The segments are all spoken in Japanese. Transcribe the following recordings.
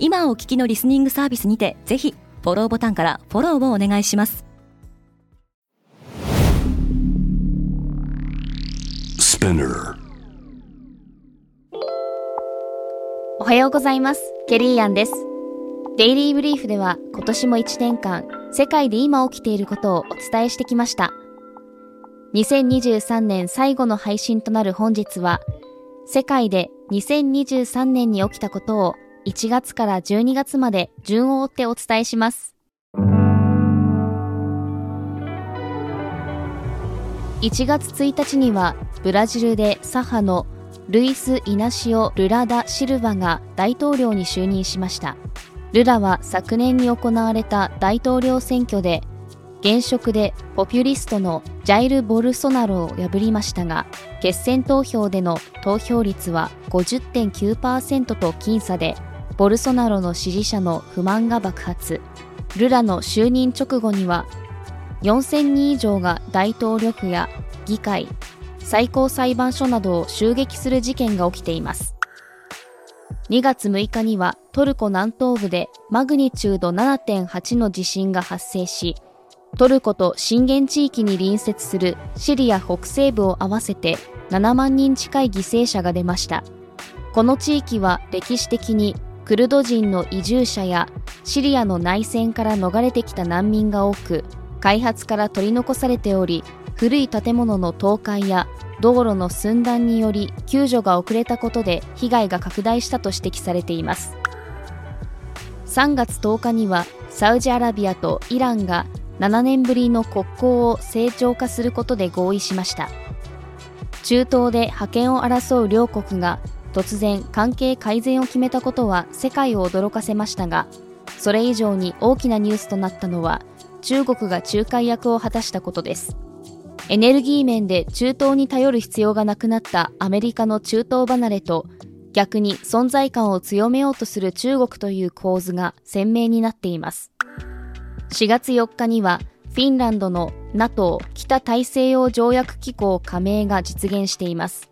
今お聞きのリスニングサービスにてぜひフォローボタンからフォローをお願いしますおはようございます。ケリーアンです。デイリーブリーフでは今年も1年間、世界で今起きていることをお伝えしてきました。2023年最後の配信となる本日は、世界で2023年に起きたことを1月から12月まで順を追ってお伝えします。1月1日にはブラジルで左派のルイス・イナシオ・ルラダ・シルバが大統領に就任しましたルラは昨年に行われた大統領選挙で現職でポピュリストのジャイル・ボルソナロを破りましたが決選投票での投票率は50.9%と僅差でボルソナロの支持者の不満が爆発。ルラの就任直後には4000人以上が大統領府や議会最高裁判所などを襲撃する事件が起きています。2月6日にはトルコ南東部でマグニチュード7.8の地震が発生しトルコと震源地域に隣接するシリア北西部を合わせて7万人近い犠牲者が出ました。この地域は歴史的にクルド人の移住者やシリアの内戦から逃れてきた難民が多く開発から取り残されており古い建物の倒壊や道路の寸断により救助が遅れたことで被害が拡大したと指摘されています。3月10日にはサウジアラビアとイランが7年ぶりの国交を正常化することで合意しました。中東で覇権を争う両国が突然関係改善を決めたことは世界を驚かせましたがそれ以上に大きなニュースとなったのは中国が仲介役を果たしたことです。エネルギー面で中東に頼る必要がなくなったアメリカの中東離れと逆に存在感を強めようとする中国という構図が鮮明になっています。4月4日にはフィンランドの NATO 北大西洋条約機構加盟が実現しています。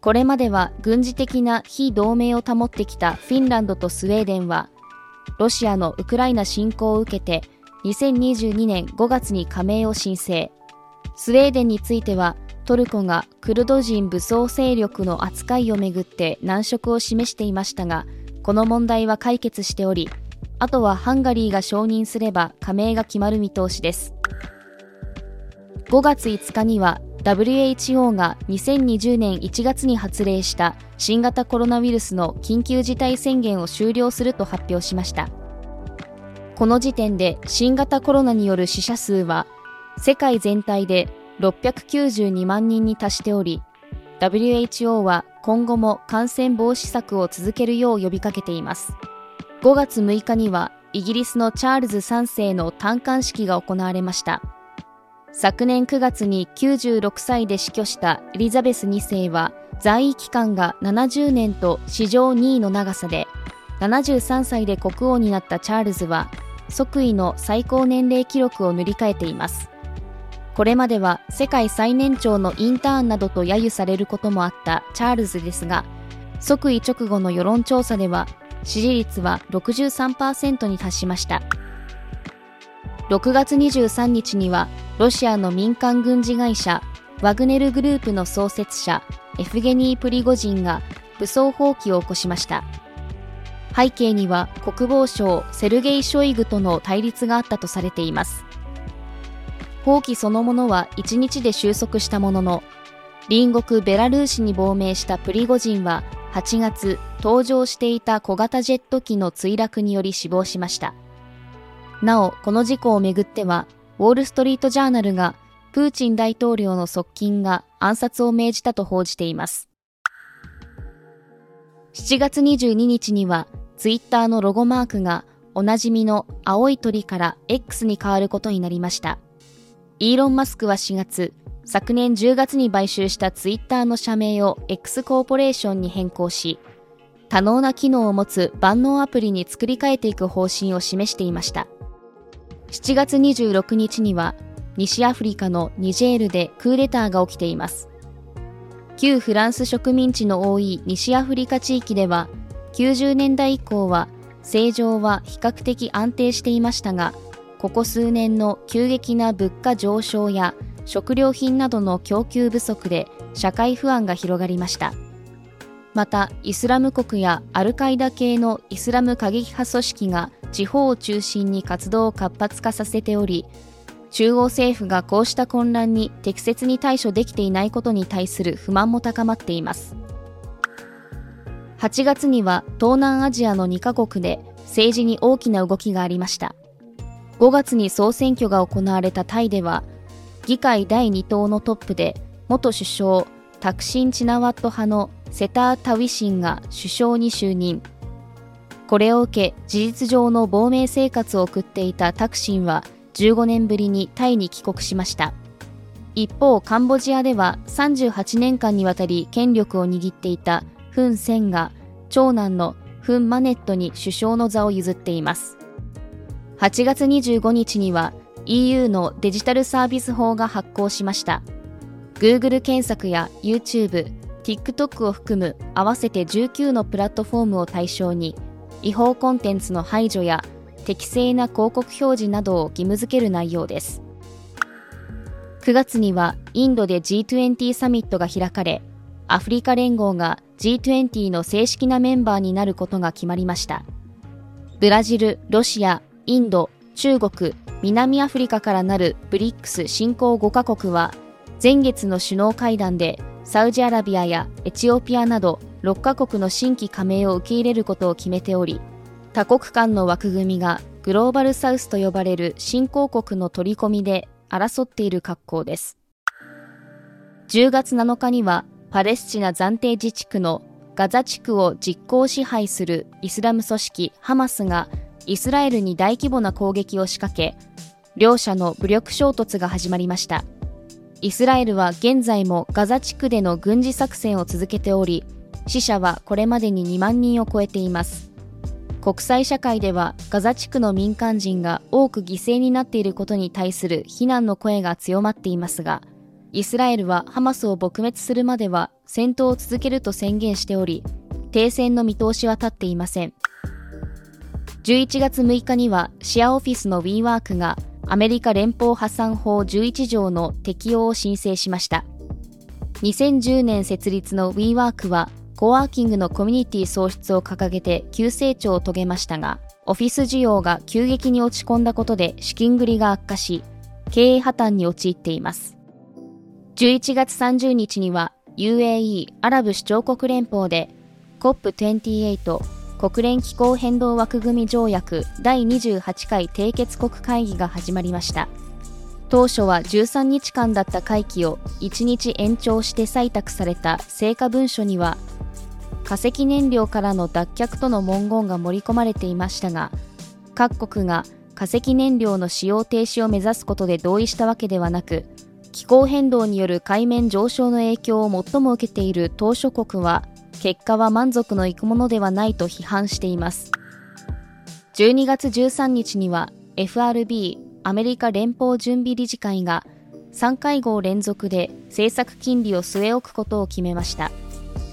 これまでは軍事的な非同盟を保ってきたフィンランドとスウェーデンはロシアのウクライナ侵攻を受けて2022年5月に加盟を申請。スウェーデンについてはトルコがクルド人武装勢力の扱いをめぐって難色を示していましたがこの問題は解決しておりあとはハンガリーが承認すれば加盟が決まる見通しです。5月5日には WHO が2020年1月に発令した新型コロナウイルスの緊急事態宣言を終了すると発表しました。この時点で新型コロナによる死者数は世界全体で692万人に達しており WHO は今後も感染防止策を続けるよう呼びかけています。5月6日にはイギリスのチャールズ3世の誕冠式が行われました。昨年9月に96歳で死去したエリザベス2世は在位期間が70年と史上2位の長さで73歳で国王になったチャールズは即位の最高年齢記録を塗り替えていますこれまでは世界最年長のインターンなどと揶揄されることもあったチャールズですが、即位直後の世論調査では支持率は63%に達しました。6月23日にはロシアの民間軍事会社ワグネルグループの創設者エフゲニー・プリゴジンが武装蜂起を起こしました背景には国防省セルゲイ・ショイグとの対立があったとされています放棄そのものは1日で収束したものの、隣国ベラルーシに亡命したプリゴジンは8月、搭乗していた小型ジェット機の墜落により死亡しました。なお、この事故をめぐっては、ウォール・ストリート・ジャーナルが、プーチン大統領の側近が暗殺を命じたと報じています。7月22日には、ツイッターのロゴマークがおなじみの青い鳥から X に変わることになりました。イーロン・マスクは4月、昨年10月に買収したツイッターの社名を X コーポレーションに変更し、多能な機能を持つ万能アプリに作り変えていく方針を示していました。7月26日には西アフリカのニジェールでクーデターが起きています。旧フランス植民地の多い西アフリカ地域では90年代以降は政情は比較的安定していましたがここ数年の急激な物価上昇や食料品などの供給不足で社会不安が広がりましたまたイスラム国やアルカイダ系のイスラム過激派組織が地方を中心に活動を活発化させており中央政府がこうした混乱に適切に対処できていないことに対する不満も高まっています。8月には東南アジアの2カ国で政治に大きな動きがありました。5月に総選挙が行われたタイでは議会第2党のトップで元首相タクシン・チナワット派のセター・タウィシンが首相に就任。これを受け事実上の亡命生活を送っていたタクシンは15年ぶりにタイに帰国しました。一方カンボジアでは38年間にわたり権力を握っていたフン・センが長男のフン・マネットに首相の座を譲っています。8月25日には EU のデジタルサービス法が発行しました。Google 検索や YouTube、TikTok を含む合わせて19のプラットフォームを対象に違法コンテンツの排除や適正な広告表示などを義務付ける内容です。9月にはインドで G20 サミットが開かれアフリカ連合が G20 の正式なメンバーになることが決まりました。ブラジル、ロシア、インド、中国、南アフリカからなるブリックス新興5カ国は前月の首脳会談でサウジアラビアやエチオピアなど6カ国の新規加盟を受け入れることを決めており多国間の枠組みがグローバルサウスと呼ばれる新興国の取り込みで争っている格好です。10月7日にはパレスチナ暫定自治区のガザ地区を実効支配するイスラム組織ハマスがイスラエルに大規模な攻撃を仕掛け、両者の武力衝突が始まりました。イスラエルは現在もガザ地区での軍事作戦を続けており、死者はこれまでに2万人を超えています。国際社会ではガザ地区の民間人が多く犠牲になっていることに対する非難の声が強まっていますが、イスラエルはハマスを撲滅するまでは戦闘を続けると宣言しており、停戦の見通しは立っていません。11月6日にはシェアオフィスの WeWork がアメリカ連邦破産法11条の適用を申請しました。2010年設立の WeWork はコワーキングのコミュニティ創出を掲げて急成長を遂げましたが、オフィス需要が急激に落ち込んだことで資金繰りが悪化し、経営破綻に陥っています。11月30日には UAE アラブ首長国連邦で COP28 国連気候変動枠組み条約第28回締結国会議が始まりました。当初は13日間だった会期を1日延長して採択された成果文書には化石燃料からの脱却との文言が盛り込まれていましたが各国が化石燃料の使用停止を目指すことで同意したわけではなく気候変動による海面上昇の影響を最も受けている島諸国は結果は満足のいくものではないと批判しています。12月13日には FRB アメリカ連邦準備理事会が3会合連続で政策金利を据え置くことを決めました。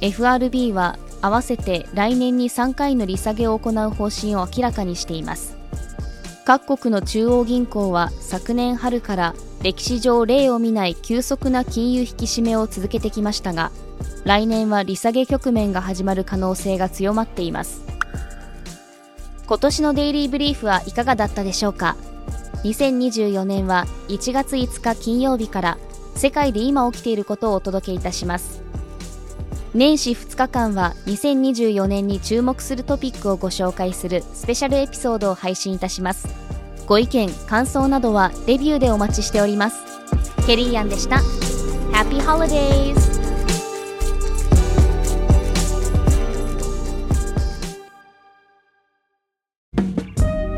FRB は合わせて来年に3回の利下げを行う方針を明らかにしています。各国の中央銀行は昨年春から歴史上例を見ない急速な金融引き締めを続けてきましたが来年は利下げ局面が始まる可能性が強まっています。今年のデイリーブリーフはいかがだったでしょうか？2024年は1月5日金曜日から世界で今起きていることをお届けいたします。年始2日間は2024年に注目するトピックをご紹介するスペシャルエピソードを配信いたします。ご意見感想などはレビューでお待ちしております。ケリーアンでした。Happy Holidays!